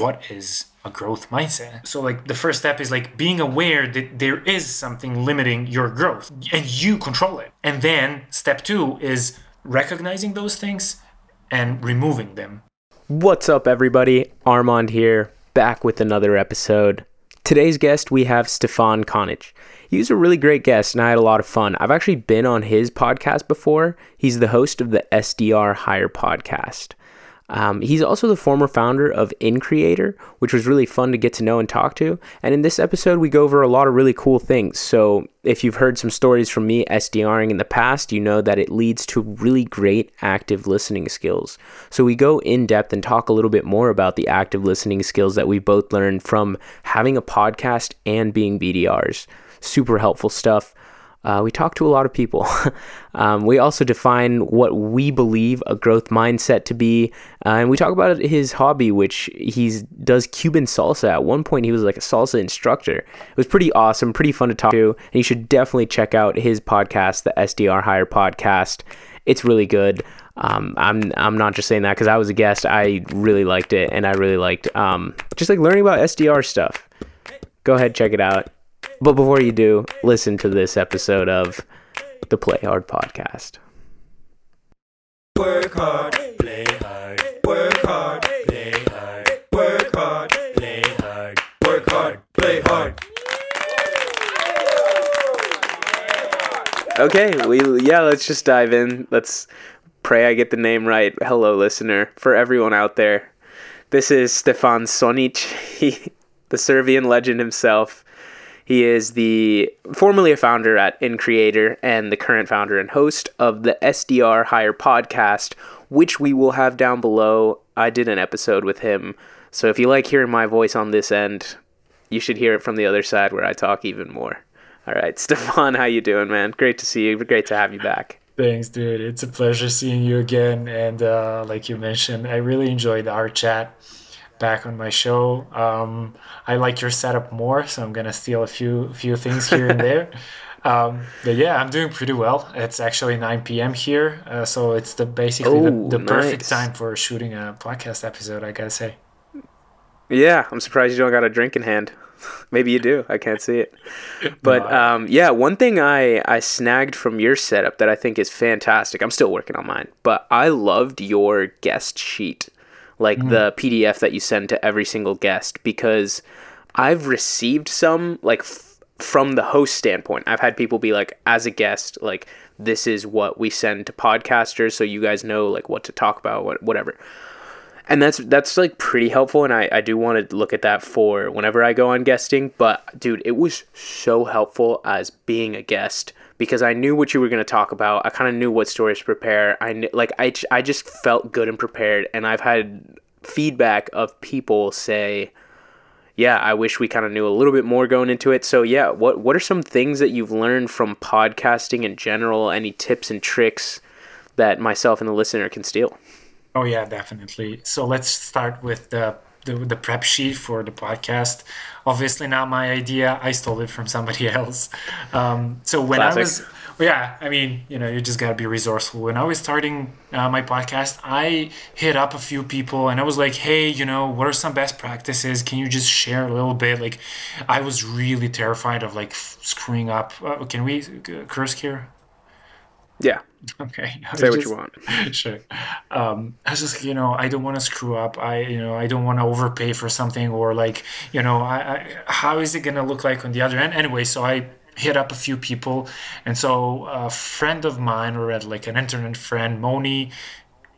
what is a growth mindset. So like the first step is like being aware that there is something limiting your growth and you control it. And then step 2 is recognizing those things and removing them. What's up everybody? Armand here, back with another episode. Today's guest we have Stefan Conic. He was a really great guest and I had a lot of fun. I've actually been on his podcast before. He's the host of the SDR Hire podcast. Um, he's also the former founder of InCreator, which was really fun to get to know and talk to. And in this episode, we go over a lot of really cool things. So, if you've heard some stories from me SDRing in the past, you know that it leads to really great active listening skills. So, we go in depth and talk a little bit more about the active listening skills that we both learned from having a podcast and being BDRs. Super helpful stuff. Uh, we talk to a lot of people. um, we also define what we believe a growth mindset to be, uh, and we talk about his hobby, which he does Cuban salsa. At one point, he was like a salsa instructor. It was pretty awesome, pretty fun to talk to, and you should definitely check out his podcast, the SDR Hire Podcast. It's really good. Um, I'm I'm not just saying that because I was a guest. I really liked it, and I really liked um, just like learning about SDR stuff. Go ahead, check it out. But before you do, listen to this episode of the Play Hard podcast. Work hard, play hard. Work hard, play hard. Work hard, play hard. Work hard, play hard. Okay, we yeah, let's just dive in. Let's pray I get the name right. Hello, listener. For everyone out there, this is Stefan Sonic, the Serbian legend himself. He is the formerly a founder at InCreator and the current founder and host of the SDR Hire podcast, which we will have down below. I did an episode with him, so if you like hearing my voice on this end, you should hear it from the other side where I talk even more. All right, Stefan, how you doing, man? Great to see you. Great to have you back. Thanks, dude. It's a pleasure seeing you again. And uh, like you mentioned, I really enjoyed our chat back on my show. Um, I like your setup more, so I'm gonna steal a few few things here and there. Um, but yeah, I'm doing pretty well. It's actually 9 p.m. here, uh, so it's the basically Oh, the, the perfect time for shooting a podcast episode. I gotta say. Yeah, I'm surprised you don't got a drink in hand. Maybe you do. I can't see it. But um, yeah, one thing I, I snagged from your setup that I think is fantastic. I'm still working on mine, but I loved your guest sheet, like mm-hmm. the PDF that you send to every single guest, because I've received some like f- from the host standpoint. I've had people be like, as a guest, like this is what we send to podcasters, so you guys know like what to talk about, what whatever and that's that's like pretty helpful and I, I do want to look at that for whenever i go on guesting but dude it was so helpful as being a guest because i knew what you were going to talk about. I kind of knew what stories to prepare. I kn- like I, I just felt good and prepared and i've had feedback of people say yeah i wish we kind of knew a little bit more going into it. So yeah what what are some things that you've learned from podcasting in general? Any tips and tricks that myself and the listener can steal? Oh yeah, definitely. So let's start with the, the the prep sheet for the podcast. Obviously, not my idea. I stole it from somebody else. Um, so when I was, yeah, I mean, you know, you just gotta be resourceful. When I was starting uh, my podcast, I hit up a few people and I was like, hey, you know, what are some best practices? Can you just share a little bit? Like, I was really terrified of like f- screwing up. Uh, can we uh, curse here? Yeah Okay. Say what you want sure. Um, I was just, you know, I don't want to screw up. I, you know, I don't want to overpay for something or like, you know, I, I, how is it going to look like on the other end? Anyway, so I hit up a few people. And so a friend of mine, or at like an internet friend, Moni,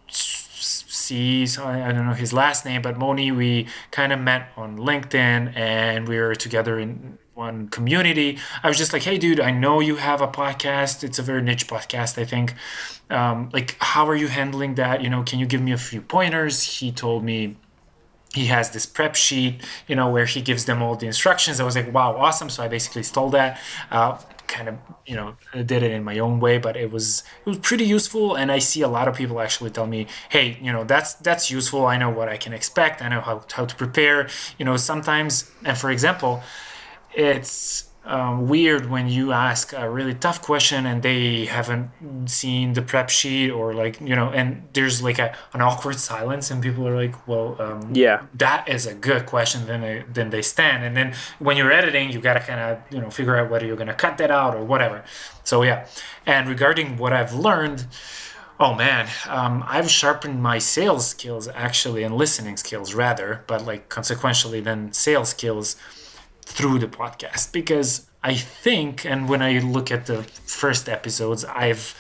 sees I, I don't know his last name, but Moni, we kind of met on LinkedIn and we were together in one community. I was just like, hey, dude, I know you have a podcast. It's a very niche podcast, I think. Um, like, how are you handling that? You know, can you give me a few pointers? He told me he has this prep sheet, you know, where he gives them all the instructions. I was like, wow, awesome. So I basically stole that. Uh, kind of, you know, did it in my own way, but it was it was pretty useful. And I see a lot of people actually tell me, hey, you know, that's that's useful. I know what I can expect. I know how how to prepare. You know, sometimes, and for example, it's um, weird when you ask a really tough question and they haven't seen the prep sheet or like you know and there's like a, an awkward silence and people are like well um, Yeah. that is a good question then they, then they stand. And then when you're editing you got to kind of you know figure out whether you're going to cut that out or whatever. So yeah. And regarding what i've learned oh man um, i've sharpened my sales skills actually and listening skills rather but like consequentially then sales skills through the podcast because I think, and when I look at the first episodes, I've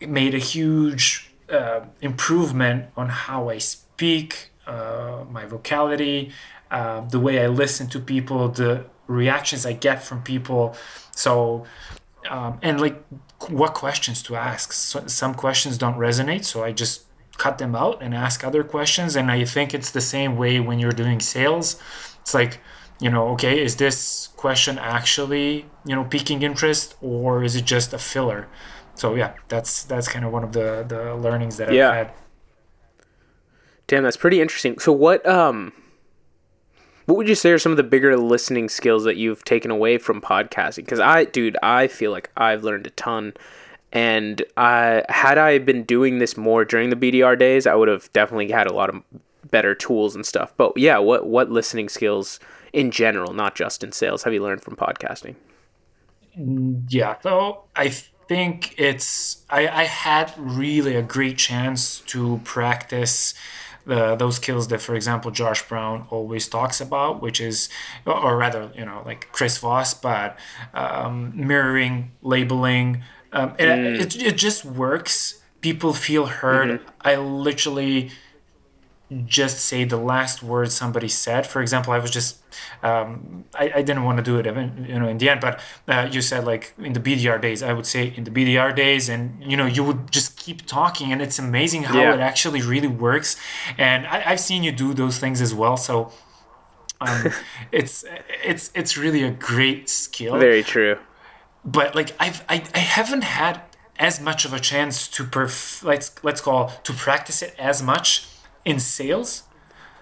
made a huge uh, improvement on how I speak, uh, my vocality, uh, the way I listen to people, the reactions I get from people. So, um, and like what questions to ask. So, some questions don't resonate, so I just cut them out and ask other questions. And I think it's the same way when you're doing sales. It's like, you know, okay, is this question actually, you know, piquing interest or is it just a filler? So yeah, that's that's kind of one of the the learnings that Yeah. I've had. Damn, that's pretty interesting. So what um what would you say are some of the bigger listening skills that you've taken away from podcasting? Cuz I dude, I feel like I've learned a ton and I had I been doing this more during the BDR days, I would have definitely had a lot of better tools and stuff. But yeah, what what listening skills in general, not just in sales, have you learned from podcasting? Yeah, so I think it's I, I had really a great chance to practice the those skills that, for example, Josh Braun always talks about, which is, or rather, you know, like Chris Voss, but um, mirroring, labeling. Um, it, it, it just works. People feel heard. I literally just say the last word somebody said. For example, I was just um, I, I didn't want to do it, even, you know, in the end. But uh, you said like in the BDR days, I would say in the BDR days, and you know, you would just keep talking, and it's amazing how Yeah. it actually really works. And I, I've seen you do those things as well, so. Um, it's it's it's really a great skill Very true. but like I've I, I haven't had as much of a chance to perf- let's let's call to practice it as much in sales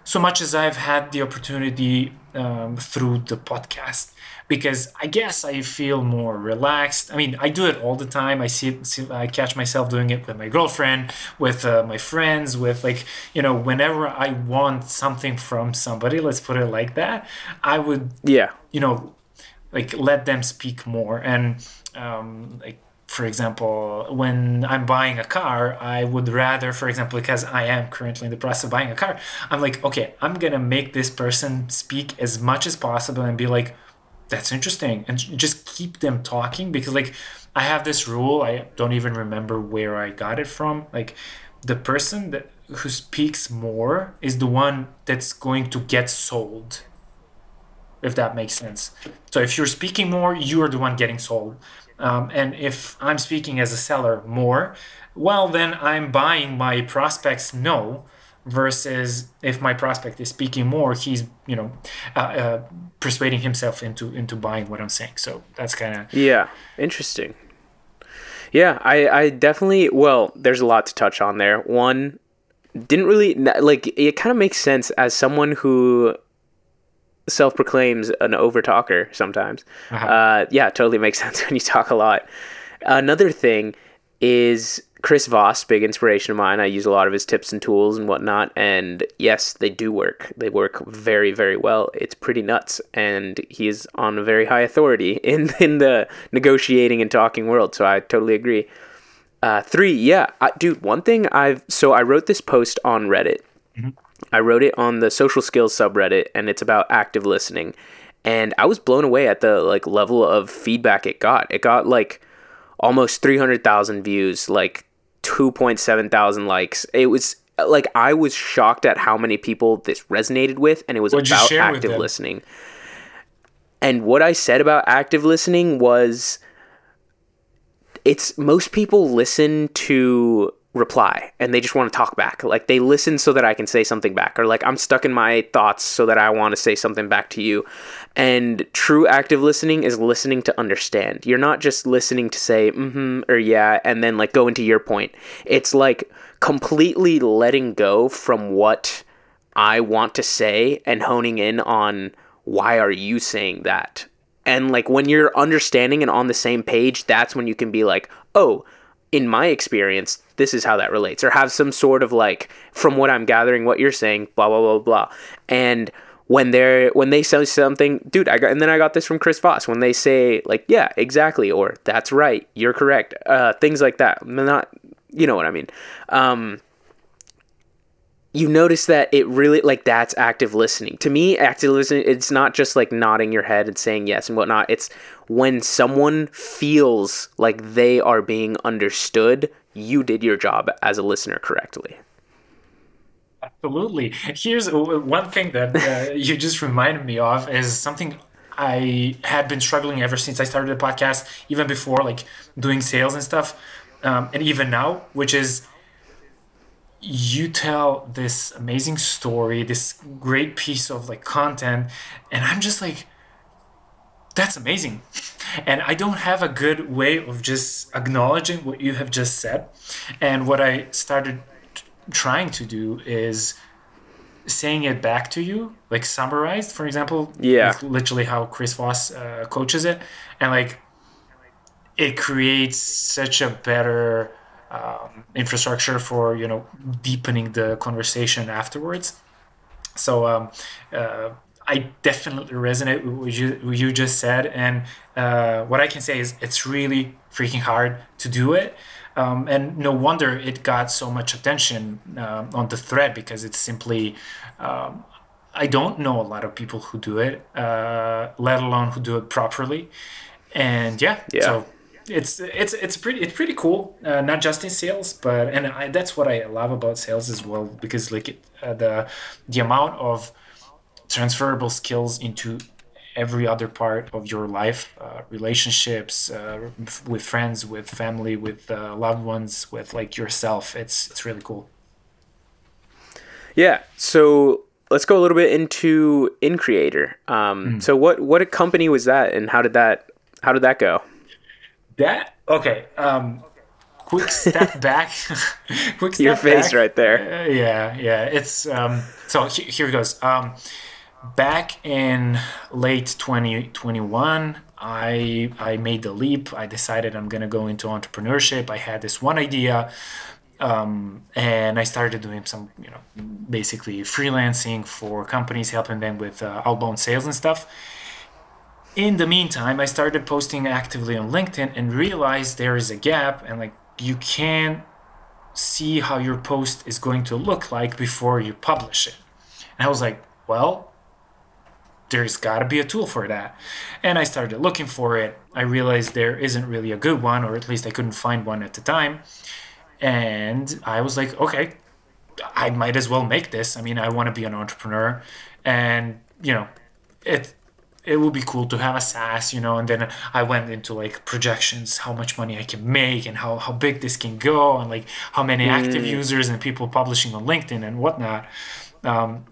so much as I've had the opportunity um, through the podcast because I guess I feel more relaxed. I mean, I do it all the time. I see, see I catch myself doing it with my girlfriend, with uh, my friends, with like you know, whenever I want something from somebody, let's put it like that, I would Yeah. you know like let them speak more and um, like for example when i'm buying a car i would rather for example because i am currently in the process of buying a car i'm like okay i'm gonna make this person speak as much as possible and be like that's interesting and just keep them talking because like i have this rule i don't even remember where i got it from like the person that who speaks more is the one that's going to get sold if that makes sense. So if you're speaking more, you are the one getting sold. Um, and if I'm speaking as a seller more, well, then I'm buying my prospects no. Versus if my prospect is speaking more, he's you know uh, uh, persuading himself into into buying what I'm saying. So that's kind of Yeah, interesting. Yeah, I, I definitely. Well, there's a lot to touch on there. One didn't really like. It kind of makes sense as someone who self-proclaims an overtalker sometimes. uh yeah, totally makes sense when you talk a lot. Another thing is Chris Voss, big inspiration of mine. I use a lot of his tips and tools and whatnot. And yes, they do work. They work very, very well. It's pretty nuts. And he is on a very high authority in, in the negotiating and talking world. So I totally agree. Uh, three, yeah. I, dude, one thing I've. So I wrote this post on Reddit. I wrote it on the social skills subreddit, and it's about active listening. And I was blown away at the like level of feedback it got. It got like almost 300,000 views, like 2.7 thousand likes. It was like I was shocked at how many people this resonated with, and it was What'd about active listening. And what I said about active listening was it's most people listen to reply and they just want to talk back. Like they listen so that I can say something back, or like I'm stuck in my thoughts so that I want to say something back to you. And true active listening is listening to understand. You're not just listening to say mm-hmm or yeah and then like go into your point. It's like completely letting go from what I want to say and honing in on why are you saying that and like when you're understanding and on the same page that's when you can be like oh in my experience this is how that relates or have some sort of like from what i'm gathering what you're saying blah blah blah blah. And when they're when they say something dude i got and then i got this from chris voss when they say like yeah exactly or that's right you're correct uh things like that. Not you know what i mean? Um you notice that it really like that's active listening. To me active listening it's not just like nodding your head and saying yes and whatnot. It's when someone feels like they are being understood you did your job as a listener correctly. Absolutely. Here's one thing that uh, you just reminded me of is something i had been struggling ever since i started the podcast even before like doing sales and stuff um, and even now which is you tell this amazing story, this great piece of like content, and I'm just like, that's amazing. And I don't have a good way of just acknowledging what you have just said. And what I started t- trying to do is saying it back to you, like summarized, for example. Yeah. literally how Chris Voss uh, coaches it. And like, it creates such a better um, infrastructure for you know deepening the conversation afterwards. So um, uh, I definitely resonate with what you, what you just said, and uh, what I can say is it's really freaking hard to do it. Um, and no wonder it got so much attention uh, on the thread because it's simply um, I don't know a lot of people who do it, uh, let alone who do it properly. And yeah, Yeah. so it's it's it's pretty it's pretty cool. Uh, not just in sales, but and I, that's what I love about sales as well because like it, uh, the the amount of transferable skills into every other part of your life uh, relationships uh, with friends with family with uh, loved ones with like yourself it's it's really cool Yeah. So let's go a little bit into InCreator. Um, So what what a company was that, and how did that how did that go? That okay um quick step back quick step Your face back. right there. Uh, yeah, yeah. It's um, so he- here goes. Um, back in late 2021, I I made the leap. I decided I'm gonna go into entrepreneurship. I had this one idea, um, and I started doing some, you know, basically freelancing for companies, helping them with uh, outbound sales and stuff. In the meantime, I started posting actively on LinkedIn and realized there is a gap, and like you can't see how your post is going to look like before you publish it. And I was like, well, there's got to be a tool for that. And I started looking for it. I realized there isn't really a good one, or at least I couldn't find one at the time. And I was like, okay, I might as well make this. I mean, I want to be an entrepreneur. And, you know, it it would be cool to have a SaaS, you know, and then I went into like projections, how much money I can make and how, how big this can go and like how many active users and people publishing on LinkedIn and whatnot. Um,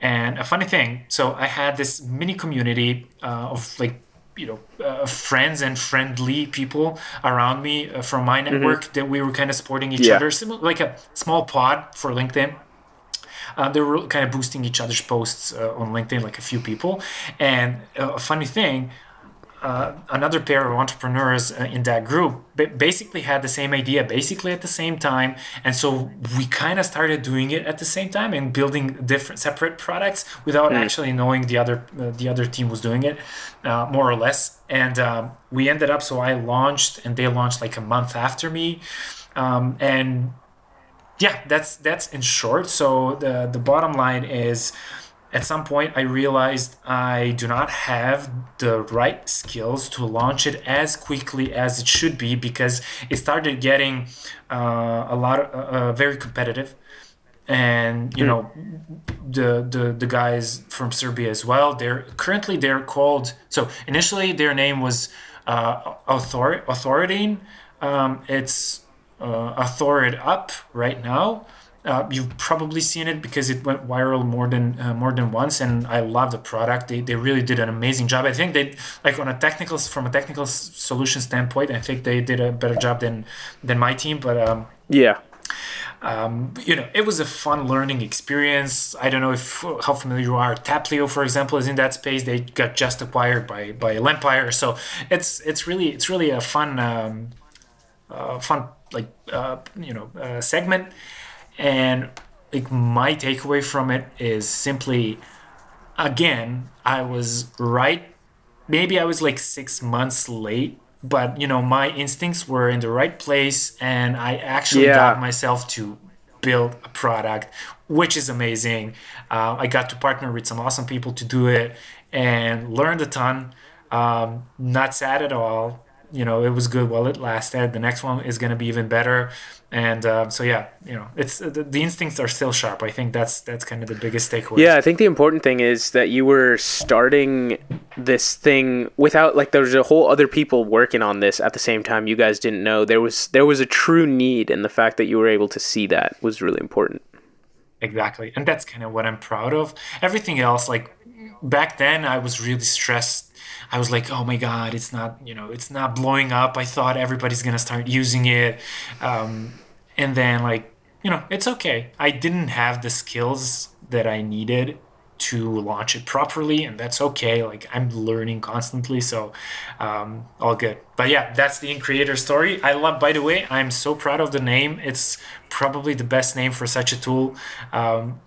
and a funny thing, so I had this mini community uh, of like, you know, uh, friends and friendly people around me uh, from my network that we were kind of supporting each Yeah. other, similar, like a small pod for LinkedIn uh, they were kind of boosting each other's posts uh, on LinkedIn, like a few people. And uh, a funny thing, uh, another pair of entrepreneurs uh, in that group ba- basically had the same idea, basically at the same time. And so we kind of started doing it at the same time and building different separate products without actually knowing the other uh, the other team was doing it, uh, more or less. And um, we ended up. So I launched, and they launched like a month after me. Um, and yeah that's that's in short. So the the bottom line is at some point i realized i do not have the right skills to launch it as quickly as it should be because it started getting uh, a lot of uh, very competitive. And you know the, the the guys from serbia as well they're currently they're called so initially their name was uh, author authority. Um, it's uh, AuthoredUp right now. Uh, you've probably seen it because it went viral more than uh, more than once, and I love the product. They, they really did an amazing job. I think they like on a technical from a technical solution standpoint. I think they did a better job than than my team. But um, Yeah. um, you know, it was a fun learning experience. I don't know if how familiar you are. Taplio, for example, is in that space. They got just acquired by by Lempire, so it's it's really it's really a fun um, fun like uh, you know uh, segment. And like my takeaway from it is simply, again, I was right. Maybe I was like six months late but you know my instincts were in the right place and i actually Yeah. got myself to build a product which is amazing uh, i got to partner with some awesome people to do it and learned a ton um, not sad at all you know it was good while it lasted the next one is going to be even better and uh, so yeah you know it's the, the instincts are still sharp i think that's that's kind of the biggest takeaway Yeah, I think the important thing is that you were starting this thing without like there was a whole other people working on this at the same time. You guys didn't know there was there was a true need, and the fact that you were able to see that was really important. Exactly. And that's kind of what I'm proud of. Everything else, like back then, I was really stressed. I was like, oh my God, it's not, you know, it's not blowing up. I thought everybody's to start using it. Um, and then, like, you know, it's okay. I didn't have the skills that I needed to launch it properly, and that's okay. Like, I'm learning constantly. So, um, all good. But yeah, that's the InCreator story. I love, by the way, I'm so proud of the name. It's probably the best name for such a tool. Um,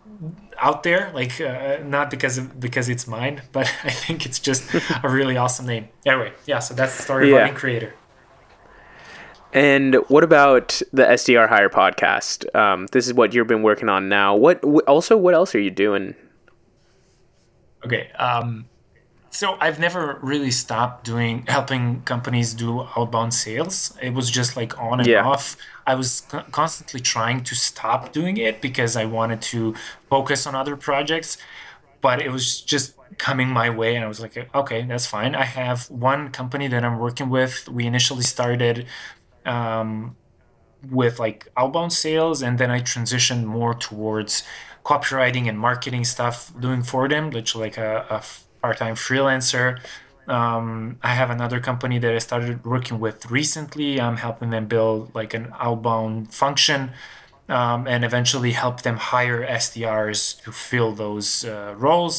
out there like uh, not because of, because it's mine but i think it's just a really awesome name anyway yeah so that's the story Yeah. about creator And what about the SDR Hire podcast? Um, this is what you've been working on now. What also what else are you doing? Okay. Um, so I've never really stopped doing helping companies do outbound sales. It was just like on and Yeah. off. I was co- constantly trying to stop doing it because I wanted to focus on other projects, but it was just coming my way, and I was like, okay, that's fine. I have one company that I'm working with. We initially started um, with like outbound sales and then i transitioned more towards copywriting and marketing stuff doing for them which like a, a part-time freelancer um, i have another company that i started working with recently i'm helping them build like an outbound function um, and eventually help them hire sdrs to fill those uh, roles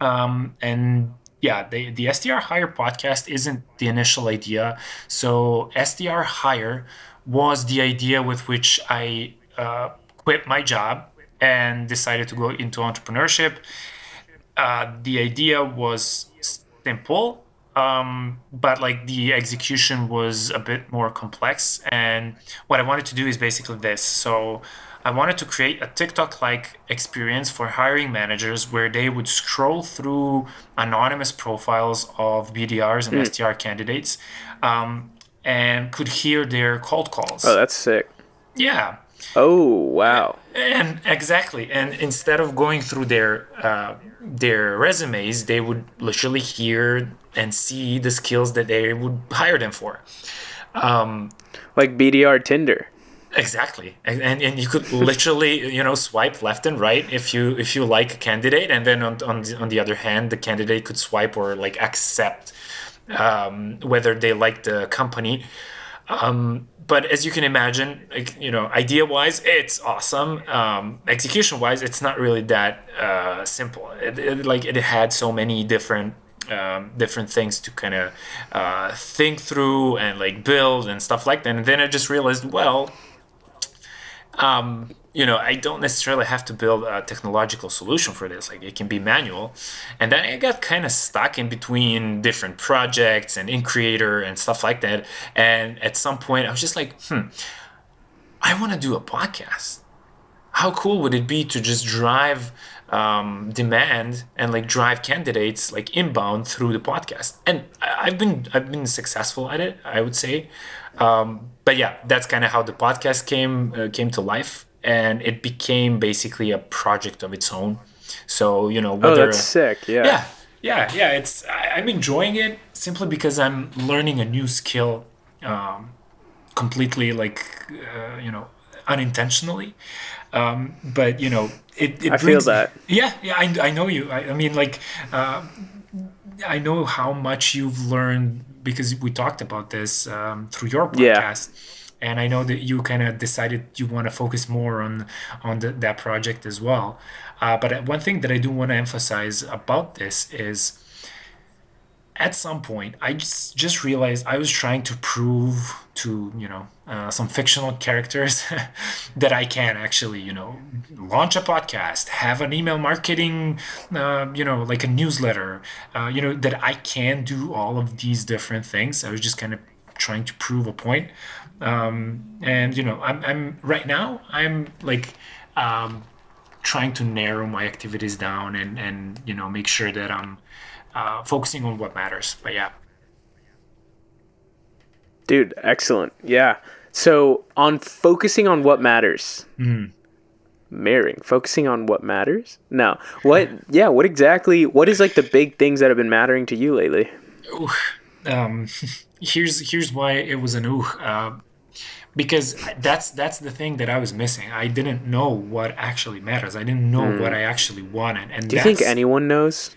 um, and yeah, the, the SDR Hire podcast isn't the initial idea. So SDR Hire was the idea with which I uh, quit my job and decided to go into entrepreneurship. Uh, the idea was simple, um, but like the execution was a bit more complex. And what I wanted to do is basically this. So I wanted to create a TikTok like experience for hiring managers where they would scroll through anonymous profiles of BDRs and SDR candidates um, and could hear their cold calls. Oh, that's sick. yeah. Oh, wow. And exactly, and instead of going through their uh, their resumes, they would literally hear and see the skills that they would hire them for. Um, Like BDR Tinder. exactly, and, and and you could literally you know swipe left and right if you if you like a candidate, and then on on the, on the other hand, the candidate could swipe or like accept um, whether they like the company. Um, but as you can imagine, like, you know, idea wise, it's awesome. Um, execution wise, it's not really that uh, simple. It, it, like it had so many different um, different things to kind of uh, think through and like build and stuff like that. And then I just realized, well, um, you know, I don't necessarily have to build a technological solution for this. Like it can be manual. And then I got kind of stuck in between different projects and InCreator and stuff like that. And at some point I was just like, hmm, I want to do a podcast. How cool would it be to just drive um, demand and like drive candidates like inbound through the podcast? And I've been I've been successful at it, I would say. Um, but yeah, that's kind of how the podcast came uh, came to life, and it became basically a project of its own. So you know, whether, Oh, whether that's sick. Yeah. yeah yeah yeah it's I, i'm enjoying it simply because i'm learning a new skill um, completely like uh, you know unintentionally um, but you know it, it I feel that. yeah yeah i, I know you I, I mean like uh, i know how much you've learned because we talked about this um, through your podcast. Yeah. And I know that you kind of decided you want to focus more on on the, that project as well. Uh, but one thing that I do want to emphasize about this is at some point i just just realized i was trying to prove to you know uh, some fictional characters that i can actually you know launch a podcast have an email marketing uh, you know like a newsletter uh, you know that i can do all of these different things i was just kind of trying to prove a point um, and you know I'm, I'm right now i'm like um, trying to narrow my activities down and and you know make sure that i'm uh, focusing on what matters. But yeah. Dude, excellent. Yeah. So on focusing on what matters. Mm. Marrying, focusing on what matters. No, what? yeah, what exactly? What is like the big things that have been mattering to you lately? Ooh, um, here's here's why it was an ooh. Uh, because that's that's the thing that I was missing. I didn't know what actually matters. I didn't know mm. what I actually wanted. And do you think anyone knows?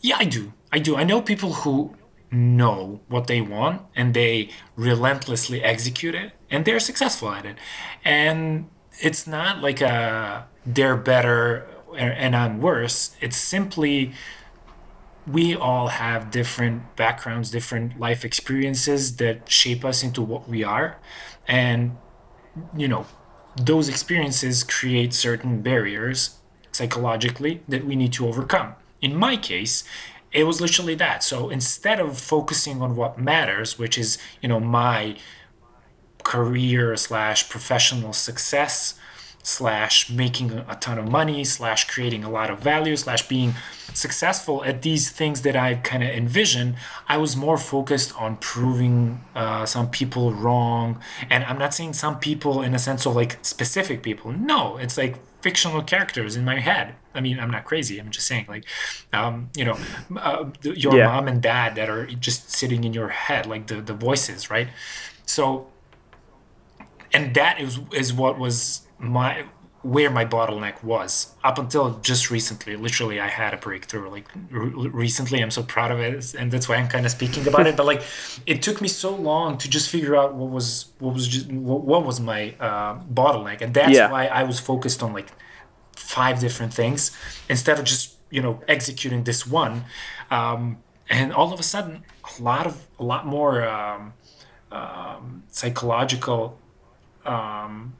Yeah, I do. I do. I know people who know what they want and they relentlessly execute it and they're successful at it. And it's not like a they're better and I'm worse. It's simply we all have different backgrounds, different life experiences that shape us into what we are. And, you know, those experiences create certain barriers psychologically that we need to overcome in my case, it was literally that. So instead of focusing on what matters, which is, you know, my career slash professional success slash making a ton of money slash creating a lot of value slash being successful at these things that i kind of envision i was more focused on proving uh, some people wrong and i'm not saying some people in a sense of like specific people no it's like fictional characters in my head. I mean, I'm not crazy. I'm just saying, like, um, you know, uh, your yeah. mom and dad that are just sitting in your head, like the the voices, right? So, and that is is what was my where my bottleneck was. Up until just recently literally i had a breakthrough like recently. I'm so proud of it and that's why i'm kind of speaking about it. But like it took me so long to just figure out what was what was just what, what was my uh, bottleneck. And that's yeah. why i was focused on like five different things instead of just you know executing this one. Um, and all of a sudden a lot of a lot more um, um, psychological um,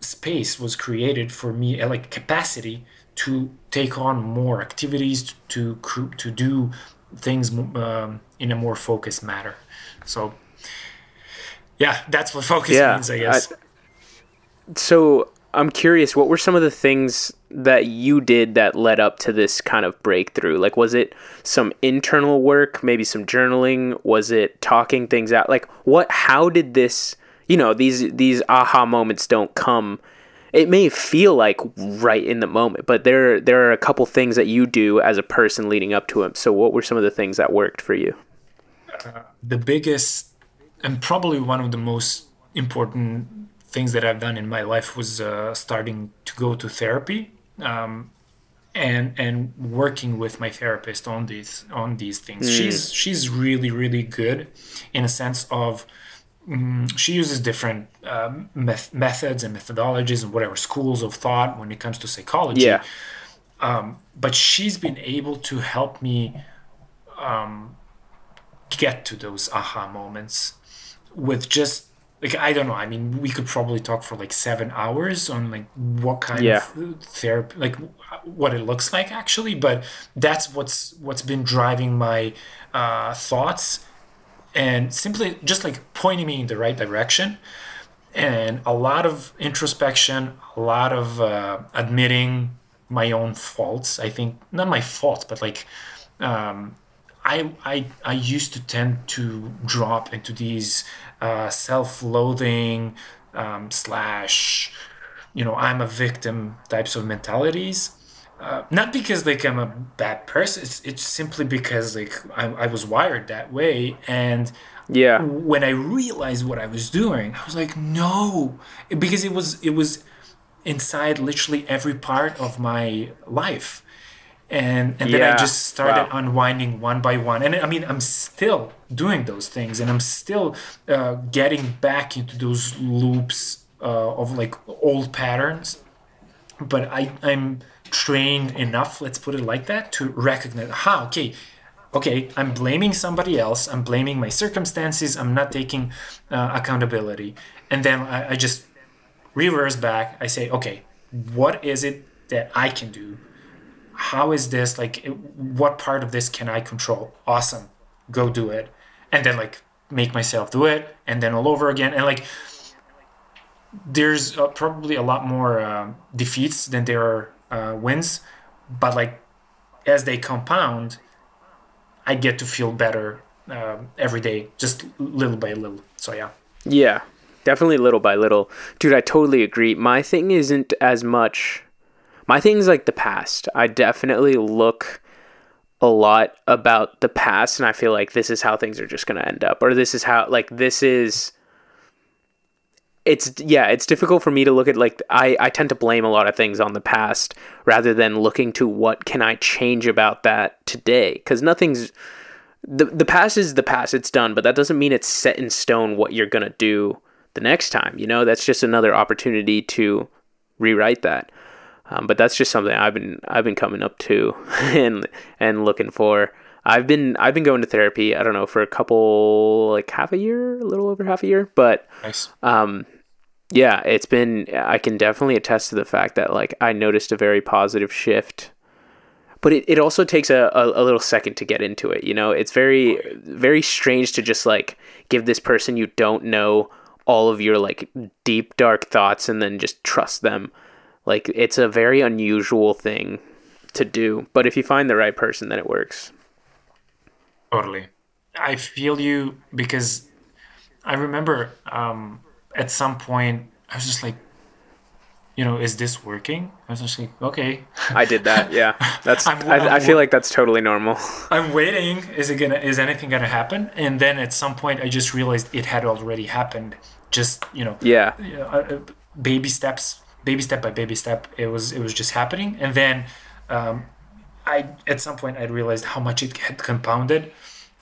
space was created for me, uh, like capacity to take on more activities, to to, to do things um, in a more focused manner. So, yeah, that's what focus yeah, means, I guess. I, so I'm curious, what were some of the things that you did that led up to this kind of breakthrough? Like, was it some internal work, maybe some journaling? Was it talking things out? Like, what? How did this? You know these these aha moments don't come it may feel like right in the moment but there there are a couple things that you do as a person leading up to them so what were some of the things that worked for you uh, the biggest and probably one of the most important things that I've done in my life was uh, starting to go to therapy um, and and working with my therapist on these on these things. Mm. She's she's really really good in a sense of she uses different um, met- methods and methodologies and whatever schools of thought when it comes to psychology. Yeah. Um, but she's been able to help me um, get to those aha moments with just like I don't know. I mean, we could probably talk for like seven hours on like what kind yeah. of therapy, like what it looks like actually. But that's what's what's been driving my uh, thoughts and simply just like pointing me in the right direction. And a lot of introspection a lot of uh, admitting my own faults. I think not my faults but like um, I, I i used to tend to drop into these uh, self-loathing um, slash you know i'm a victim types of mentalities uh, not because like I'm a bad person. It's it's simply because like I, I was wired that way, and yeah, when I realized what I was doing, I was like, no, because it was it was inside literally every part of my life, and and then I just started Wow. unwinding one by one. And I mean, I'm still doing those things, and I'm still uh, getting back into those loops uh, of like old patterns. But I I'm trained enough, let's put it like that, to recognize, ha, okay, okay, I'm blaming somebody else. I'm blaming my circumstances. I'm not taking uh, accountability, and then I, I just reverse back. I say, okay, what is it that I can do? How is this like? What part of this can I control? Awesome, go do it, and then like make myself do it, and then all over again, and like there's uh, probably a lot more um defeats than there are uh, wins, but like as they compound, I get to feel better um, every day, just little by little. So yeah. Yeah, definitely little by little. Dude, I totally agree. My thing isn't as much. My thing's like the past. I definitely look a lot about the past and I feel like this is how things are just going to end up or this is how like this is it's yeah, it's difficult for me to look at like I I tend to blame a lot of things on the past rather than looking to what can I change about that today. Cuz nothing's the the past is the past it's done but that doesn't mean it's set in stone what you're going to do the next time you know? That's just another opportunity to rewrite that. Um, but that's just something I've been I've been coming up to and and looking for. I've been I've been going to therapy I don't know for a couple like half a year a little over half a year but Nice. um yeah it's been i can definitely attest to the fact that like i noticed a very positive shift. But it, it also takes a, a, a little second to get into it you know? It's very very strange to just like give this person you don't know all of your like deep dark thoughts and then just trust them. Like it's a very unusual thing to do. But if you find the right person then it works. Totally. I feel you because I remember um, at some point I was just like, you know, is this working? I was just like, okay, i did that yeah that's I'm- I, I I'm- feel like that's totally normal I'm waiting. Is it gonna? Is anything gonna happen? And then at some point I just realized it had already happened. Just you know, yeah uh, uh, baby steps, baby step by baby step. It was it was just happening, and then um, I at some point I realized how much it had compounded,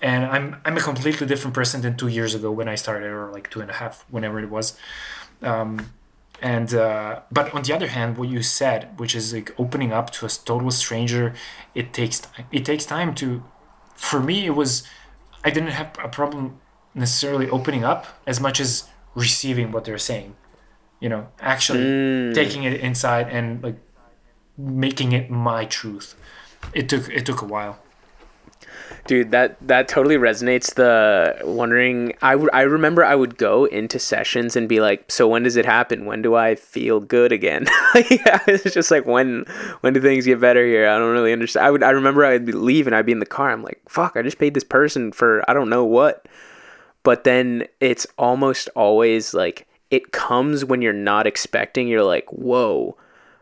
and I'm I'm a completely different person than two years ago when I started, or like two and a half, whenever it was. Um, and uh, but on the other hand, what you said, which is like opening up to a total stranger, it takes time. It takes time to. For me, it was. I didn't have a problem necessarily opening up as much as receiving what they're saying. You know, actually taking it inside and like making it my truth. It took it took a while. Dude, that that totally resonates. The wondering, I I remember I would go into sessions and be like, "So when does it happen? When do I feel good again?" yeah, it's just like when when do things get better here? I don't really understand. I would I remember I'd leave and I'd be in the car. I'm like, "Fuck! I just paid this person for I don't know what." But then it's almost always like it comes when you're not expecting. You're like, "Whoa."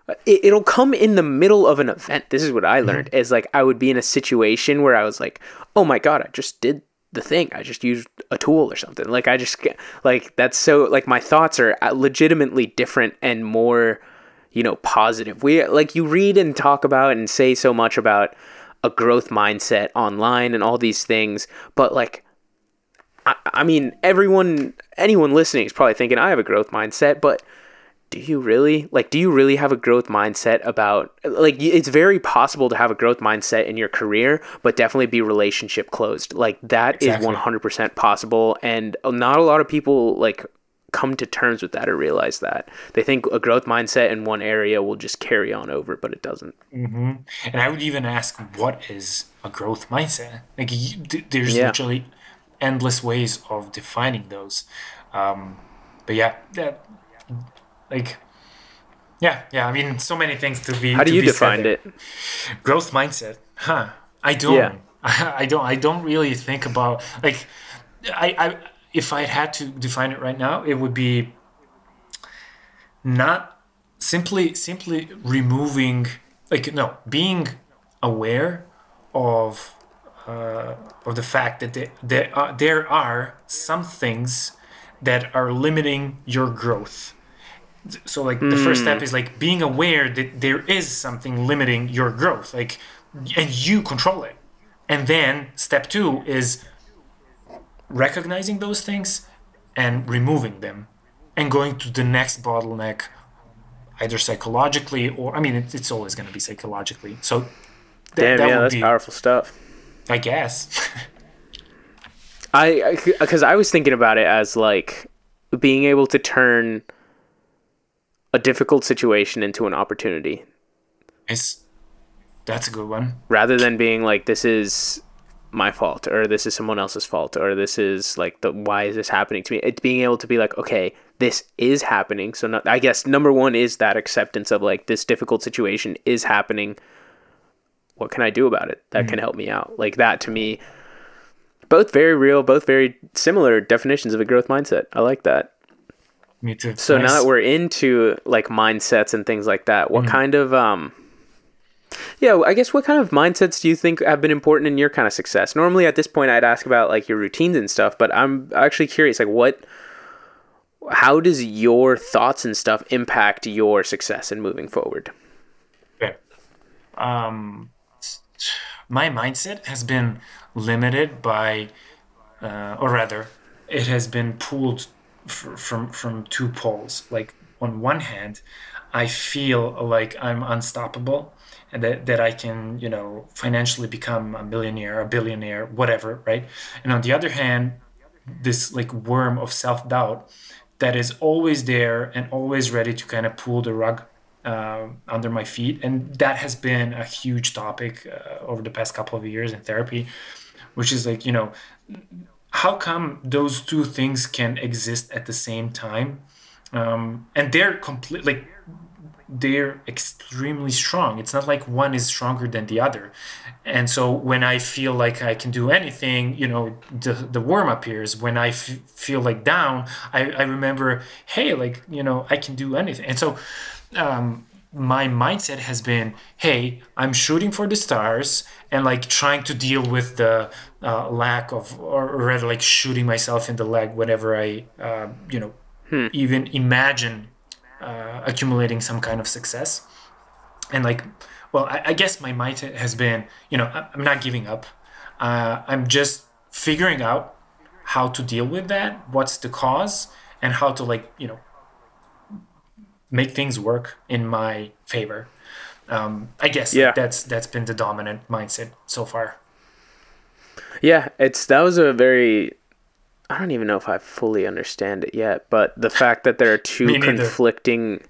It, it'll come in the middle of an event. This is what I learned is like I would be in a situation where I was like, "Oh my god, I just did the thing. I just used a tool or something." Like I just get- like that's so like my thoughts are uh, legitimately different and more, you know, positive. We like you read and talk about and say so much about a growth mindset online and all these things, but like I, I mean, everyone, anyone listening is probably thinking I have a growth mindset, but do you really like do you really have a growth mindset about like it's very possible to have a growth mindset in your career but definitely be relationship closed like that is Exactly. 100% possible and not a lot of people like come to terms with that or realize that they think a growth mindset in one area will just carry on over but it doesn't And I would even ask, what is a growth mindset? Like, you, there's Yeah. literally endless ways of defining those. Um, but yeah, that, like, yeah, yeah. I mean, so many things to be. how do you define it Growth mindset, huh? I don't. Yeah. I don't. I don't really think about like, I, I. If I had to define it right now, it would be not simply simply removing like no being aware of uh, of the fact that there there are, there are some things that are limiting your growth so like the first step hmm. is like being aware that there is something limiting your growth like and you control it. And then step two is recognizing those things and removing them and going to the next bottleneck either psychologically or i mean it, it's always going to be psychologically so th- Damn, that yeah, that's be- powerful stuff. i guess I because I was thinking about it as like being able to turn a difficult situation into an opportunity. It's, that's a good one. Rather than being like this is my fault or this is someone else's fault or this is like the why is this happening to me? It's being able to be like okay this is happening. So no, i guess number one is that acceptance of like this difficult situation is happening. What can i do about it that can mm-hmm. help me out? Like that to me both very real both very similar definitions of a growth mindset. I like that me too so now that we're into like mindsets and things like that, what kind of um yeah, I guess what kind of mindsets do you think have been important in your kind of success? Normally at this point I'd ask about like your routines and stuff, but I'm actually curious like what how does your thoughts and stuff impact your success in moving forward? Okay. Um, my mindset has been limited by, uh, or rather, it has been pulled from from two poles. Like on one hand, I feel like I'm unstoppable and that, that I can, you know, financially become a millionaire, a billionaire, whatever, right? And on the other hand, this like worm of self doubt that is always there and always ready to kind of pull the rug uh, under my feet. And that has been a huge topic uh, over the past couple of years in therapy, which is like, you know, how come those two things can exist at the same time? Um, and they're complete, like, they're extremely strong. It's not like one is stronger than the other. And so when I feel like I can do anything, you know, the, the worm appears. When I f- feel like down, I, I remember, hey, like, you know, I can do anything. And so um, my mindset has been, hey, I'm shooting for the stars and like trying to deal with the uh, lack of, or rather like shooting myself in the leg whenever I, uh, you know, even imagine uh, accumulating some kind of success. And like, well, I, I guess my mindset has been, you know, I'm not giving up. Uh, I'm just figuring out how to deal with that, what's the cause, and how to like, you know, make things work in my favor. Um, I guess Yeah. that's that's been the dominant mindset so far. Yeah, it's that was a very I don't even know if I fully understand it yet, but the fact that there are two conflicting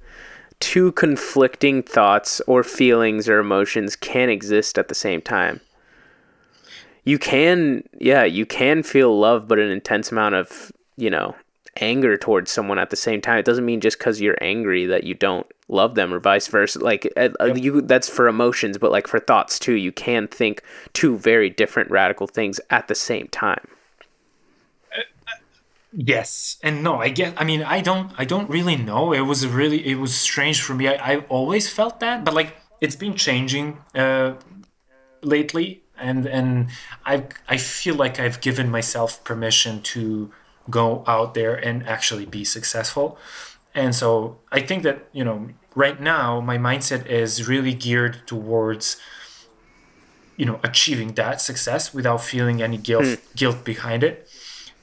two conflicting thoughts or feelings or emotions can exist at the same time. You can yeah, you can feel love but an intense amount of, you know, anger towards someone at the same time. It doesn't mean just cuz you're angry that you don't love them or vice versa. Like uh, uh, you that's for emotions, but like for thoughts too, you can think two very different radical things at the same time. Yes and no. I get. I mean, I don't. I don't really know. It was really. It was strange for me. I, I always felt that, but like it's been changing uh, lately, and and I I feel like I've given myself permission to go out there and actually be successful. And so I think that you know right now my mindset is really geared towards you know achieving that success without feeling any guilt guilt behind it.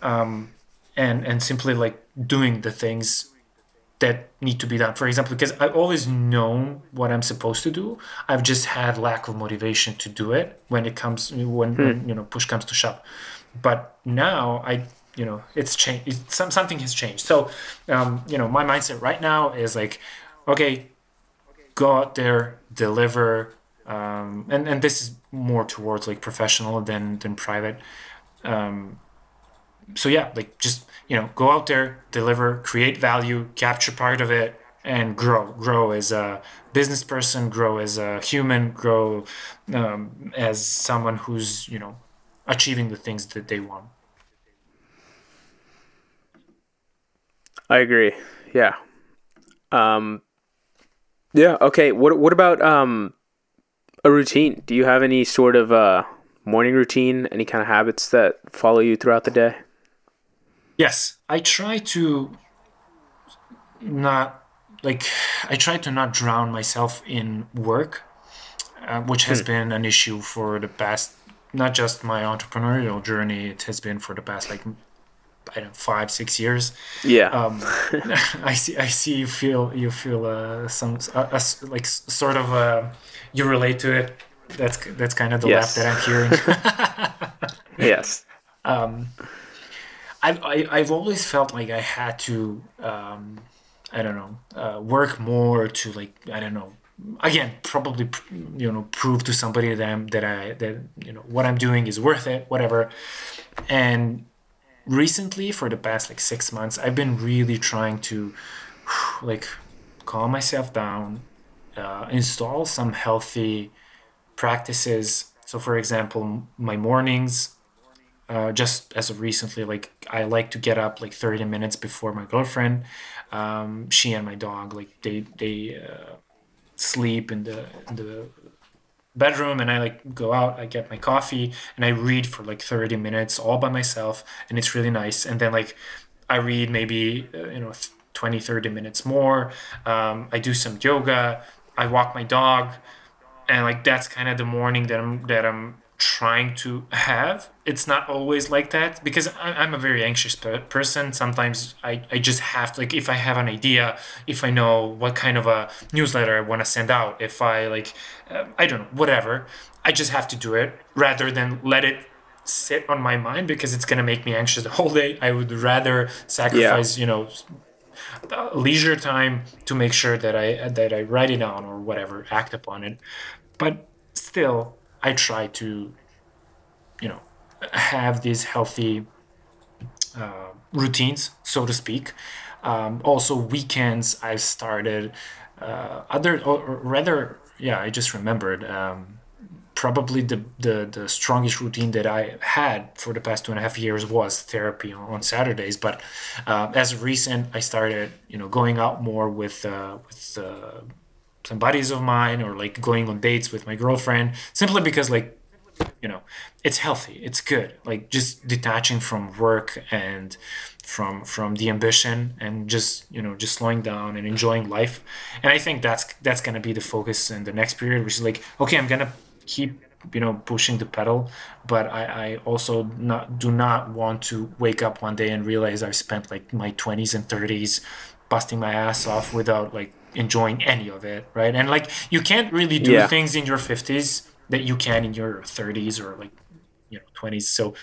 Um, and and simply like doing the things that need to be done. For example because i've always known what i'm supposed to do. I've just had lack of motivation to do it when it comes when, when you know push comes to shove. But now i you know it's changed some, something has changed. So um, you know my mindset right now is like okay go out there deliver um, and and this is more towards like professional than than private. Um, so yeah like just you know go out there deliver create value capture part of it and grow. Grow as a business person grow as a human grow um, as someone who's you know achieving the things that they want I agree. Yeah. Um Yeah, okay. What what about um a routine? Do you have any sort of uh morning routine, any kind of habits that follow you throughout the day? yes i try to not like i try to not drown myself in work uh, which has been an issue for the past, not just my entrepreneurial journey. It has been for the past like I don't know, five six years. Yeah. Um, I see. I see. You feel. You feel uh, some uh, uh, like sort of. Uh, you relate to it. That's that's kind of the Yes. laugh that I'm hearing. yes. Um, I've I, I've always felt like I had to. Um, I don't know. Uh, work more to like. I don't know. Again, probably you know prove to somebody that I'm that I that you know what I'm doing is worth it. Whatever. And recently, for the past like six months, I've been really trying to like calm myself down, uh, install some healthy practices. So, for example, my mornings, uh, just as of recently, like I like to get up like 30 minutes before my girlfriend. Um, she and my dog, like they they uh, sleep in the in the bedroom, and I like go out. I get my coffee and I read for like 30 minutes all by myself, and it's really nice. And then like I read maybe uh, you know 20 30 minutes more. Um, I do some yoga. I walk my dog and like that's kind of the morning that I'm that I'm trying to have. It's not always like that because I'm a very anxious person. Sometimes I, I just have to, like if I have an idea, if I know what kind of a newsletter I want to send out, if I like, uh, I don't know, whatever, I just have to do it rather than let it sit on my mind because it's gonna make me anxious the whole day. I would rather sacrifice, you know, leisure time to make sure that I that I write it down or whatever, act upon it. But still, I try to, you know, have these healthy uh, routines, so to speak. Um, also, weekends I've started uh, other or rather, yeah, I just remembered. Um, probably the, the the strongest routine that I had for the past two and a half years was therapy on, on Saturdays. But uh, as recent, I started you know going out more with uh, with uh, some buddies of mine or like going on dates with my girlfriend simply because like you know it's healthy it's good like just detaching from work and from from the ambition and just you know just slowing down and enjoying life. And i think that's that's going to be the focus in the next period which is like okay i'm going to keep you know pushing the pedal but i i also not do not want to wake up one day and realize i've spent like my 20s and 30s busting my ass off without like enjoying any of it right and like you can't really do Yeah. things in your 50s that you can in your 30s or like you know 20s so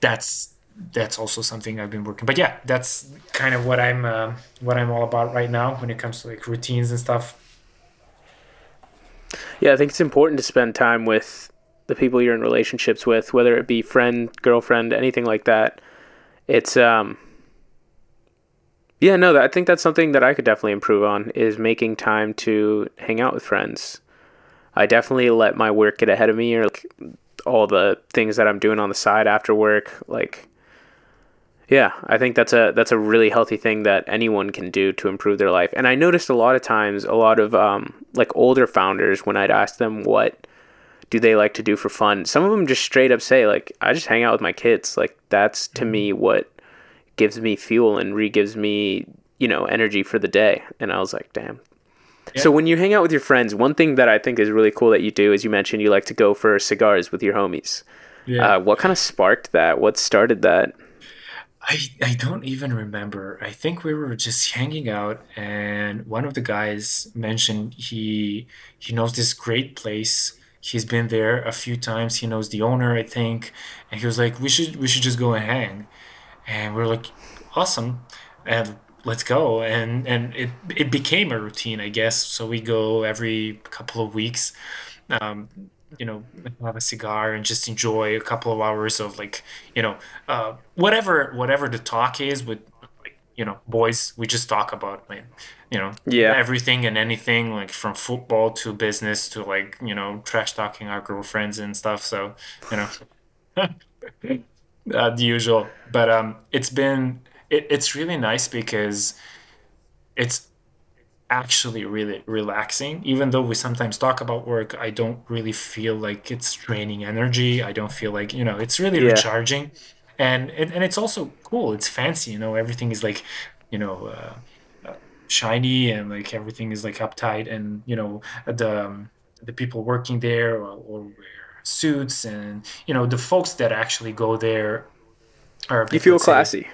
that's that's also something i've been working but yeah that's kind of what i'm uh, what i'm all about right now when it comes to like routines and stuff Yeah, I think it's important to spend time with the people you're in relationships with, whether it be friend, girlfriend, anything like that. It's um Yeah, no, I think that's something that I could definitely improve on is making time to hang out with friends. I definitely let my work get ahead of me or like all the things that I'm doing on the side after work, like yeah, I think that's a that's a really healthy thing that anyone can do to improve their life. And I noticed a lot of times, a lot of um, like older founders, when I'd ask them what do they like to do for fun, some of them just straight up say like, "I just hang out with my kids." Like that's to me what gives me fuel and re gives me you know energy for the day. And I was like, damn. So when you hang out with your friends, one thing that I think is really cool that you do is you mentioned you like to go for cigars with your homies. yeah Uh, what kind of sparked that? What started that? I, I don't even remember. I think we were just hanging out, and one of the guys mentioned he he knows this great place. He's been there a few times. He knows the owner, I think, and he was like, "We should we should just go and hang." And we're like, "Awesome!" And let's go. And and it it became a routine, I guess. So we go every couple of weeks. Um, you know have a cigar and just enjoy a couple of hours of like you know uh, whatever whatever the talk is with like you know boys we just talk about like you know Yeah. everything and anything like from football to business to like you know trash talking our girlfriends and stuff so you know uh, the usual but um it's been it, it's really nice because it's actually really relaxing. Even though we sometimes talk about work, I don't really feel like it's draining energy. I don't feel like, you know, it's really Yeah. recharging. And, and and it's also cool. It's fancy, you know, everything is like, you know, uh, uh, shiny and like everything is like uptight and, you know, the um, the people working there or, or suits and you know the folks that actually go there are You feel classy.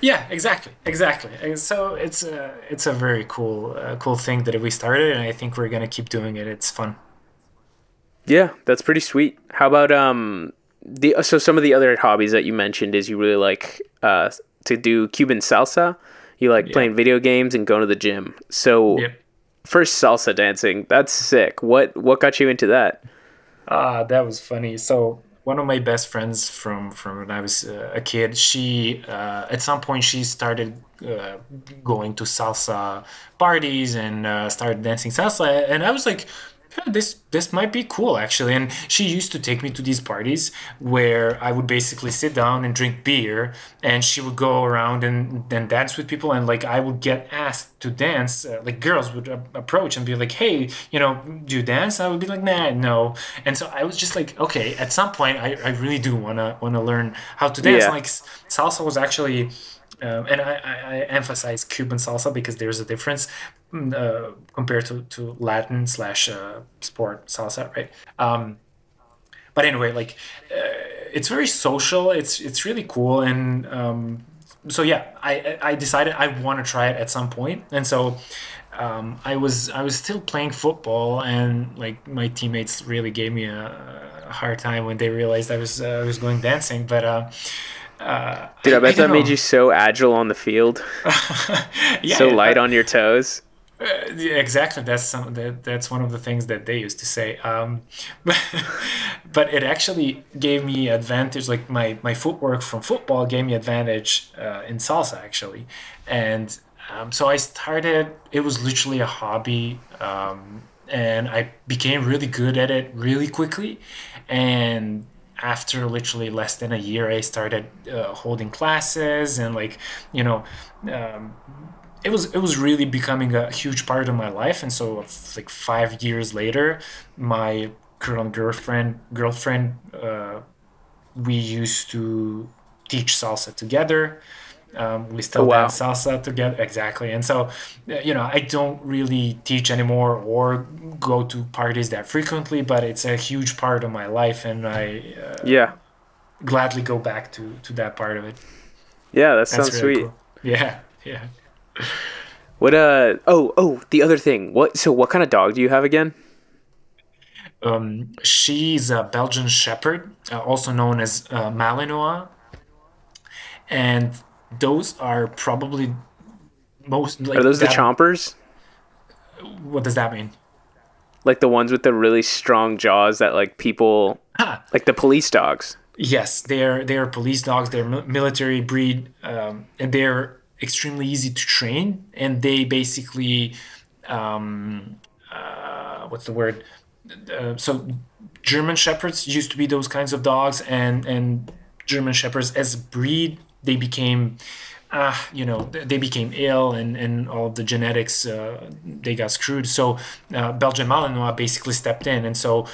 yeah, exactly, exactly. And so it's a it's a very cool uh, cool thing that we started, and I think we're gonna keep doing it. It's fun. Yeah, that's pretty sweet. How about um the so some of the other hobbies that you mentioned is you really like uh to do Cuban salsa. You like playing video games and going to the gym. So first salsa dancing, that's sick. What what got you into that? Ah, that was funny. So one of my best friends from from when I was uh, a kid, she uh, at some point she started uh, going to salsa parties and uh, started dancing salsa, and I was like. "Huh, This this might be cool actually, and she used to take me to these parties where I would basically sit down and drink beer, and she would go around and then dance with people, and like I would get asked to dance, uh, like girls would approach and be like, "Hey, you know, do you dance?" I would be like, "Nah, no," and so I was just like, "Okay." At some point, I, I really do wanna wanna learn how to dance. Yeah. Like salsa was actually, um, and I, I, I emphasize Cuban salsa because there's a difference uh, compared to, to Latin slash uh, sport salsa, right? Um, but anyway, like uh, it's very social. It's it's really cool, and um, so yeah, I I decided I want to try it at some point, and so. Um, I was I was still playing football, and like my teammates really gave me a, a hard time when they realized I was uh, I was going dancing. But uh, uh, Dude, I bet that don't made you so agile on the field, Yeah, so light uh, on your toes. Yeah, exactly. That's some that, that's one of the things that they used to say. Um, but, but it actually gave me advantage. Like my my footwork from football gave me advantage uh, in salsa actually, and um, so I started. It was literally a hobby, um, and I became really good at it really quickly, and after literally less than a year, I started uh, holding classes and like you know. Um, it was it was really becoming a huge part of my life. And so like five years later my current girlfriend girlfriend uh, we used to teach salsa together. Um, we still Oh, wow. dance salsa together. Exactly. And so uh, you know i don't really teach anymore or go to parties that frequently but it's a huge part of my life and i uh, Yeah, gladly go back to to that part of it. Yeah, that that's sounds really sweet. cool. yeah yeah What uh oh oh the other thing. What so what kind of dog do you have again? Um, she's a Belgian Shepherd, uh, also known as uh, Malinois, and those are probably most. Like Are those the chompers? What does that mean? Like the ones with the really strong jaws that like people Ah, like the police dogs. yes, they're they're police dogs. They're military breed, um, and they're extremely easy to train. And they basically, um, uh, what's the word? Uh, so German shepherds used to be those kinds of dogs, and and German shepherds as a breed they became, uh, you know, they became ill, and and all the genetics uh, they got screwed. So uh, Belgian Malinois basically stepped in, and so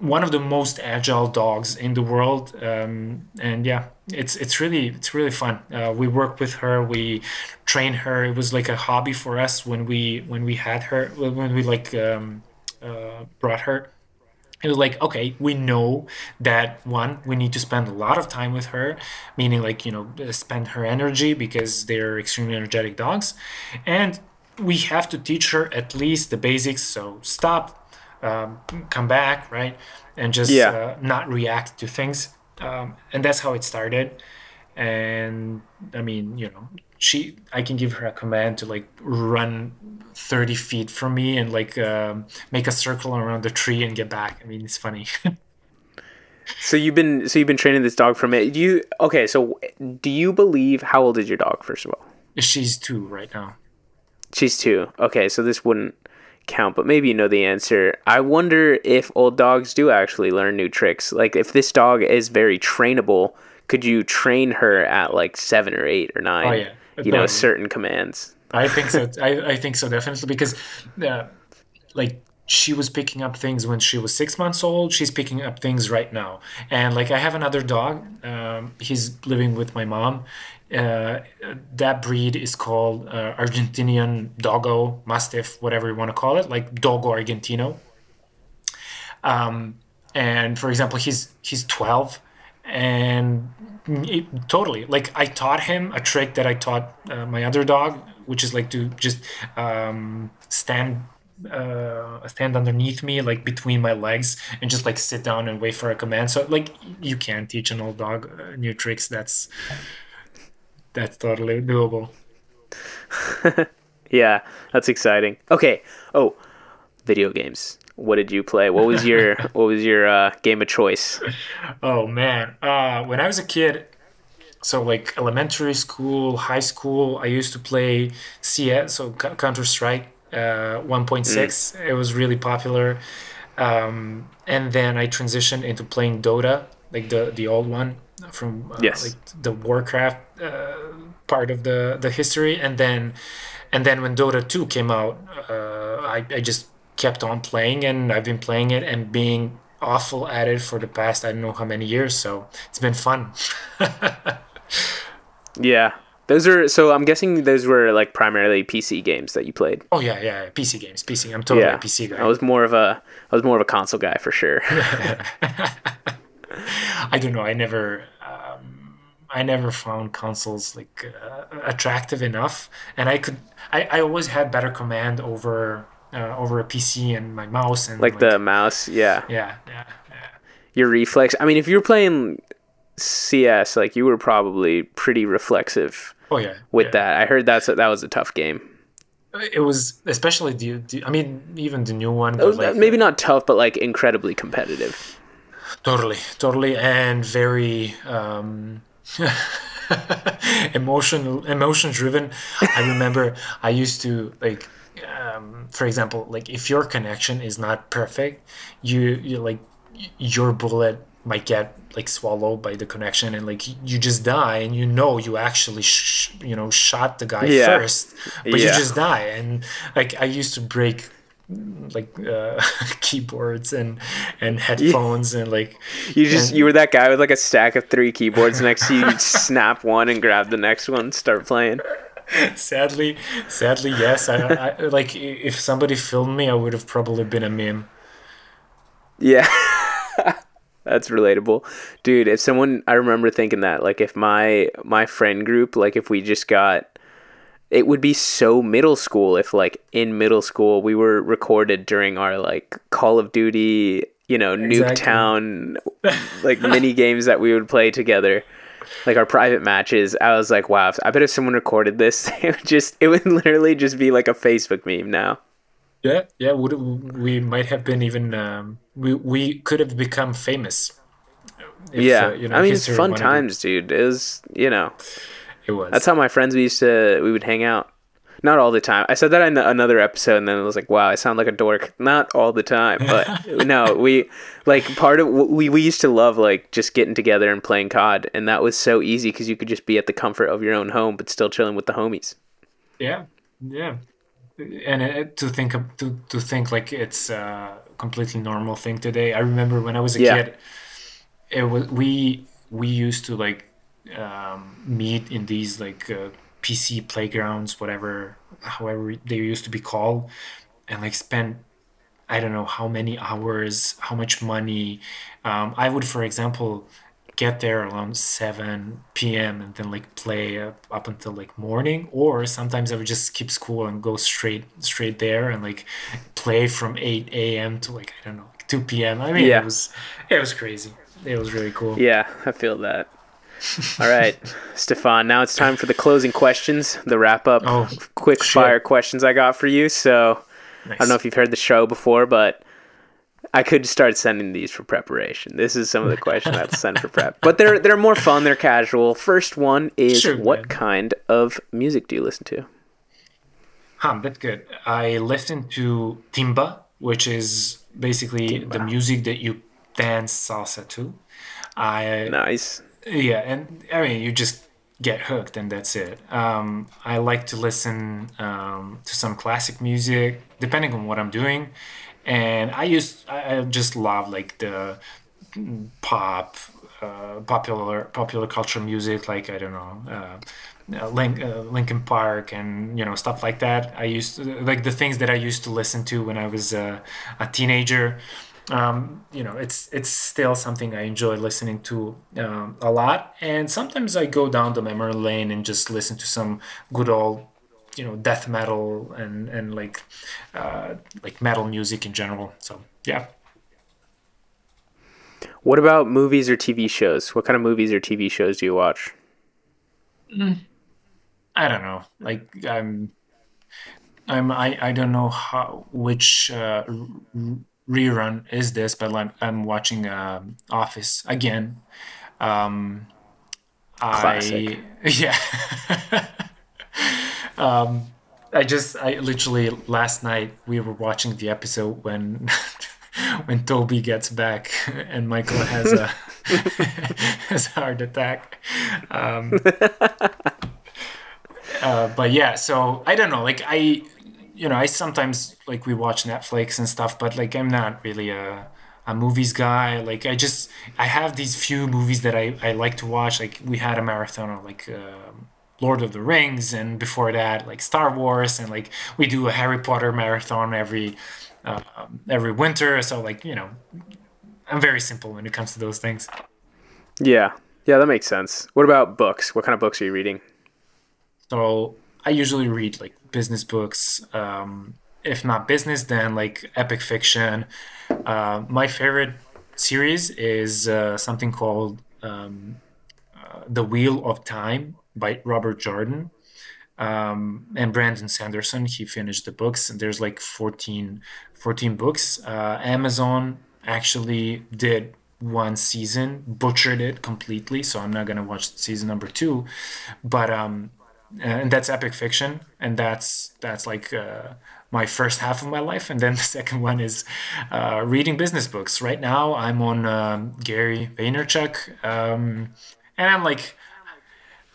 one of the most agile dogs in the world. Um, and yeah, it's it's really it's really fun. Uh, we work with her, we train her. It was like a hobby for us when we when we had her when we like. Um, uh, brought her it was like okay we know that one we need to spend a lot of time with her meaning like you know spend her energy because they're extremely energetic dogs and we have to teach her at least the basics so stop um, come back right and just Yeah. uh, not react to things um, and that's how it started and i mean you know she i can give her a command to like run 30 feet from me and like um, make a circle around the tree and get back i mean it's funny So you've been so you've been training this dog from it. Do you okay? So do you believe how old is your dog? First of all, she's two right now she's two. Okay, so this wouldn't count, but maybe you know the answer. I wonder if old dogs do actually learn new tricks. Like if this dog is very trainable, could you train her at like seven or eight or nine? Oh, yeah. You know No. certain commands. I think so. I, I think so definitely because, uh, like, she was picking up things when she was six months old. She's picking up things right now, and like I have another dog. Um, he's living with my mom. Uh, that breed is called uh, Argentinian Dogo Mastiff, whatever you want to call it, like Dogo Argentino. Um, and for example, he's he's 12, and it, totally like I taught him a trick that I taught uh, my other dog, which is like to just um, stand uh, stand underneath me, like between my legs, and just like sit down and wait for a command. So like you can't teach an old dog uh, new tricks. That's that's totally doable. Yeah, that's exciting. Okay. Oh, video games. What did you play? What was your what was your uh, game of choice? Oh man, uh, when I was a kid, so like elementary school, high school, I used to play CS, so Counter Strike uh, 1.6. It was really popular, um, and then I transitioned into playing Dota, like the the old one from uh, Yes. like the Warcraft uh, part of the the history, and then and then when Dota 2 came out, uh, I I just kept on playing, and I've been playing it and being awful at it for the past I don't know how many years. So it's been fun. Yeah. Those are so I'm guessing those were like primarily PC games that you played. Oh yeah, yeah, yeah, PC games, PC. I'm totally Yeah. a PC guy. I was more of a I was more of a console guy for sure. I don't know. I never, I never found consoles like uh, attractive enough, and I could. I, I always had better command over uh, over a PC and my mouse and like the mouse, yeah. yeah yeah yeah. Your reflex. I mean, if you were playing CS, like you were probably pretty reflexive Oh yeah. with yeah. that. I heard that's that was a tough game. It was especially the, the. I mean, even the new one. But like, Maybe not tough, but like incredibly competitive. Totally, totally, and very um, emotional, emotion driven. I remember I used to like, um, for example, like if your connection is not perfect, you you like your bullet might get like swallowed by the connection and like you just die and you know you actually sh- you know shot the guy Yeah. first but you just die and like i used to break like uh, keyboards and and headphones and like You just And- you were that guy with like a stack of three keyboards next to you. You'd snap one and grab the next one, and start playing. sadly sadly yes I, I like if somebody filmed me i would have probably been a meme Yeah. That's relatable. Dude, if someone I remember thinking that like if my my friend group like if we just got it would be so middle school if like in middle school we were recorded during our like Call of Duty, you know, Exactly. Nuketown like mini games that we would play together. Like our private matches, I was like, wow! I bet if someone recorded this, it would just—it would literally just be like a Facebook meme now. yeah yeah would we might have been even um, we we could have become famous if, yeah, uh, you know, I mean, it's fun it. times, dude. It was, you know, it was That's how my friends we used to we would hang out. Not all the time. I said that in another episode, and then I was like, "Wow, I sound like a dork." Not all the time, but no, we like part of we we used to love like just getting together and playing COD, and that was so easy because you could just be at the comfort of your own home, but still chilling with the homies. Yeah, yeah, and uh, to think of, to to think like it's a completely normal thing today. I remember when I was a Yeah. kid, it was we we used to like um, meet in these like uh, PC playgrounds, whatever, however they used to be called, and like spend I don't know how many hours, how much money. Um, I would, for example, get there around 7 p.m. and then like play up, up until like morning, or sometimes I would just skip school and go straight straight there and like play from 8 a.m. to like I don't know 2 p.m. I mean, Yeah. it was it was crazy. It was really cool. Yeah, I feel that. All right, Stefan. Now it's time for the closing questions, the wrap up, Oh, quick shit. fire questions I got for you. So I don't know if you've heard the show before, but I could start sending these for preparation. This is some of the questions I have to send for prep. But they're they're more fun, they're casual. First one is Sure, what man. kind of music do you listen to? Huh, that's good. I listen to timba, which is basically the music that you dance salsa to. I Nice. Yeah, and I mean you just get hooked and that's it. Um, I like to listen um, to some classic music depending on what I'm doing, and I used I, just love like the pop, uh, popular popular culture music like I don't know. Uh, uh, Link, uh, Linkin Park and you know stuff like that. I used to, like the things that I used to listen to when I was uh, a teenager. Um, you know, it's it's still something I enjoy listening to um, a lot. And sometimes I go down the memory lane and just listen to some good old, you know, death metal and and like uh, like metal music in general. So yeah. What about movies or TV shows? What kind of movies or TV shows do you watch? I don't know. Like I'm, I'm I, I don't know how which uh, rerun is this, but I'm I'm watching um Office again. Um, Classic. I yeah. um, I just I literally last night we were watching the episode when when Toby gets back and Michael has a has a heart attack. Um, uh, but yeah, so I don't know. Like I, you know, I sometimes like we watch Netflix and stuff, but like I'm not really a a movies guy. Like I just I have these few movies that I I like to watch. Like we had a marathon of like. um Lord of the Rings, and before that, like Star Wars, and like we do a Harry Potter marathon every uh, every winter. So like you know, I'm very simple when it comes to those things. Yeah. Yeah, that makes sense. What about books? What kind of books are you reading? So I usually read like business books. Um, if not business, then like epic fiction. Uh, my favorite series is uh, something called um, uh, The Wheel of Time by Robert Jordan um, and Brandon Sanderson. He finished the books, and there's like 14, 14 books. Uh, Amazon actually did one season, butchered it completely, so I'm not gonna watch season number two. But um, and that's epic fiction, and that's that's like uh, my first half of my life, and then the second one is uh, reading business books. Right now, I'm on um, Gary Vaynerchuk, um, and I'm like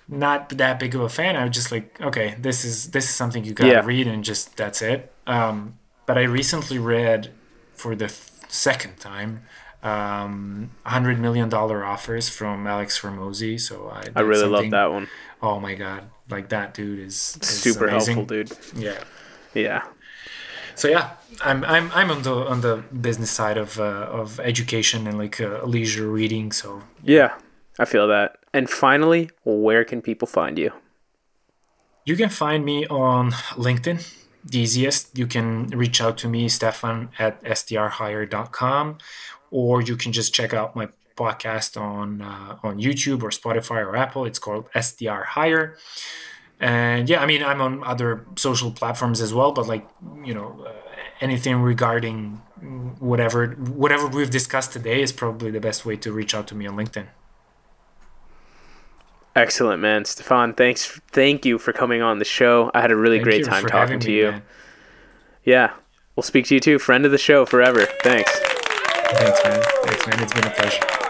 not that big of a fan. I was just like, okay, this is this is something you gotta Yeah. read, and just that's it. Um, but I recently read for the th- second time. Um, hundred million dollar offers from Alex Hormozi. So I, I really love that one. Oh my god, like that dude is, is Super amazing. helpful, dude. Yeah. Yeah. So yeah, I'm I'm I'm on the on the business side of uh, of education and like uh, leisure reading. So Yeah. I feel that. And finally, where can people find you? you can find me on LinkedIn. The easiest. You can reach out to me, Stefan at sdrhire.com, or you can just check out my podcast on uh, on YouTube or Spotify or Apple. It's called SDR Hire. And yeah, I mean, I'm on other social platforms as well, but like, you know, uh, anything regarding whatever whatever we've discussed today is probably the best way to reach out to me on LinkedIn. Excellent, man. Stefan, thanks. Thank you for coming on the show. I had a really Thank great time talking to me, you. man. Yeah. We'll speak to you too. Friend of the show forever. Thanks. Thanks, man. Thanks, man. It's been a pleasure.